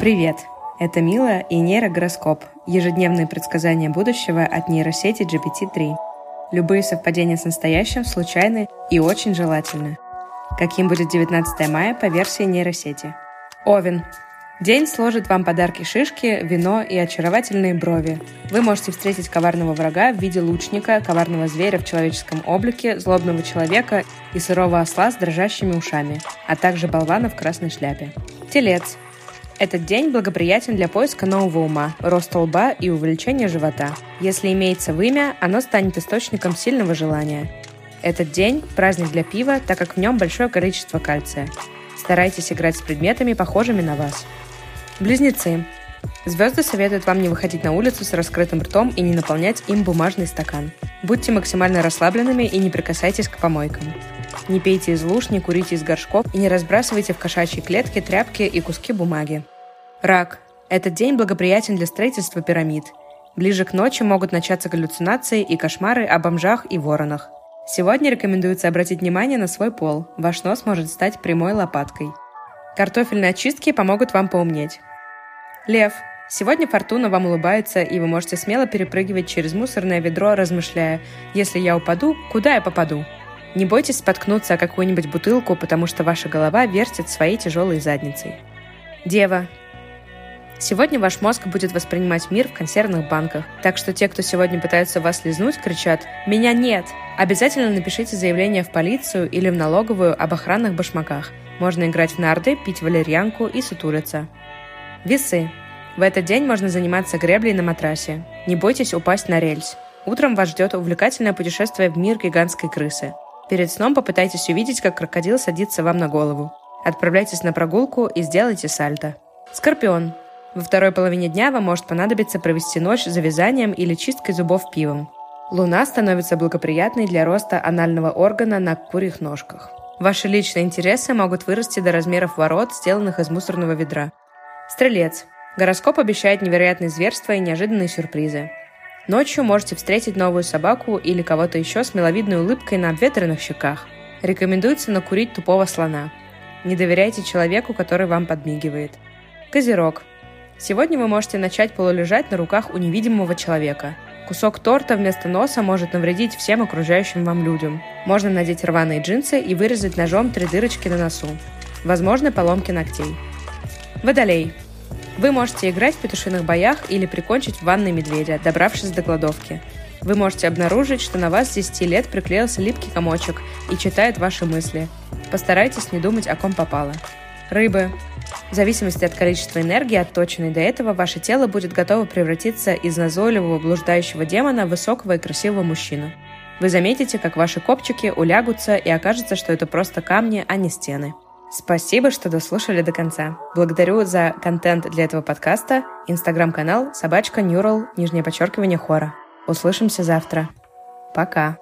Привет! Это Мила и нейрогороскоп – ежедневные предсказания будущего от нейросети GPT-3. Любые совпадения с настоящим случайны и очень желательны. Каким будет 19 мая по версии нейросети? Овен. День сложит вам подарки шишки, вино и очаровательные брови. Вы можете встретить коварного врага в виде лучника, коварного зверя в человеческом облике, злобного человека и сырого осла с дрожащими ушами, а также болвана в красной шляпе. Телец. Этот день благоприятен для поиска нового ума, роста лба и увеличения живота. Если имеется вымя, оно станет источником сильного желания. Этот день – праздник для пива, так как в нем большое количество кальция. Старайтесь играть с предметами, похожими на вас. Близнецы. Звезды советуют вам не выходить на улицу с раскрытым ртом и не наполнять им бумажный стакан. Будьте максимально расслабленными и не прикасайтесь к помойкам. Не пейте из луж, не курите из горшков и не разбрасывайте в кошачьи клетки тряпки и куски бумаги. Рак. Этот день благоприятен для строительства пирамид. Ближе к ночи могут начаться галлюцинации и кошмары о бомжах и воронах. Сегодня рекомендуется обратить внимание на свой пол. Ваш нос может стать прямой лопаткой. Картофельные очистки помогут вам поумнеть. Лев. Сегодня фортуна вам улыбается, и вы можете смело перепрыгивать через мусорное ведро, размышляя, если я упаду, куда я попаду? Не бойтесь споткнуться о какую-нибудь бутылку, потому что ваша голова вертит своей тяжелой задницей. Дева. Сегодня ваш мозг будет воспринимать мир в консервных банках, так что те, кто сегодня пытаются вас лизнуть, кричат «Меня нет!». Обязательно напишите заявление в полицию или в налоговую об охранных башмаках. Можно играть в нарды, пить валерьянку и сутулиться. Весы. В этот день можно заниматься греблей на матрасе. Не бойтесь упасть на рельс. Утром вас ждет увлекательное путешествие в мир гигантской крысы. Перед сном попытайтесь увидеть, как крокодил садится вам на голову. Отправляйтесь на прогулку и сделайте сальто. Скорпион. Во второй половине дня вам может понадобиться провести ночь за вязанием или чисткой зубов пивом. Луна становится благоприятной для роста анального органа на курьих ножках. Ваши личные интересы могут вырасти до размеров ворот, сделанных из мусорного ведра. Стрелец. Гороскоп обещает невероятные зверства и неожиданные сюрпризы. Ночью можете встретить новую собаку или кого-то еще с миловидной улыбкой на обветренных щеках. Рекомендуется накурить тупого слона. Не доверяйте человеку, который вам подмигивает. Козерог. Сегодня вы можете начать полулежать на руках у невидимого человека. Кусок торта вместо носа может навредить всем окружающим вам людям. Можно надеть рваные джинсы и вырезать ножом три дырочки на носу. Возможны поломки ногтей. Водолей. Вы можете играть в петушиных боях или прикончить в ванной медведя, добравшись до кладовки. Вы можете обнаружить, что на вас с 10 лет приклеился липкий комочек и читает ваши мысли. Постарайтесь не думать, о ком попало. Рыбы. В зависимости от количества энергии, отточенной до этого, ваше тело будет готово превратиться из назойливого блуждающего демона в высокого и красивого мужчину. Вы заметите, как ваши копчики улягутся и окажется, что это просто камни, а не стены. Спасибо, что дослушали до конца. Благодарю за контент для этого подкаста. Инстаграм-канал собачка Neural, нижнее подчеркивание хора. Услышимся завтра. Пока.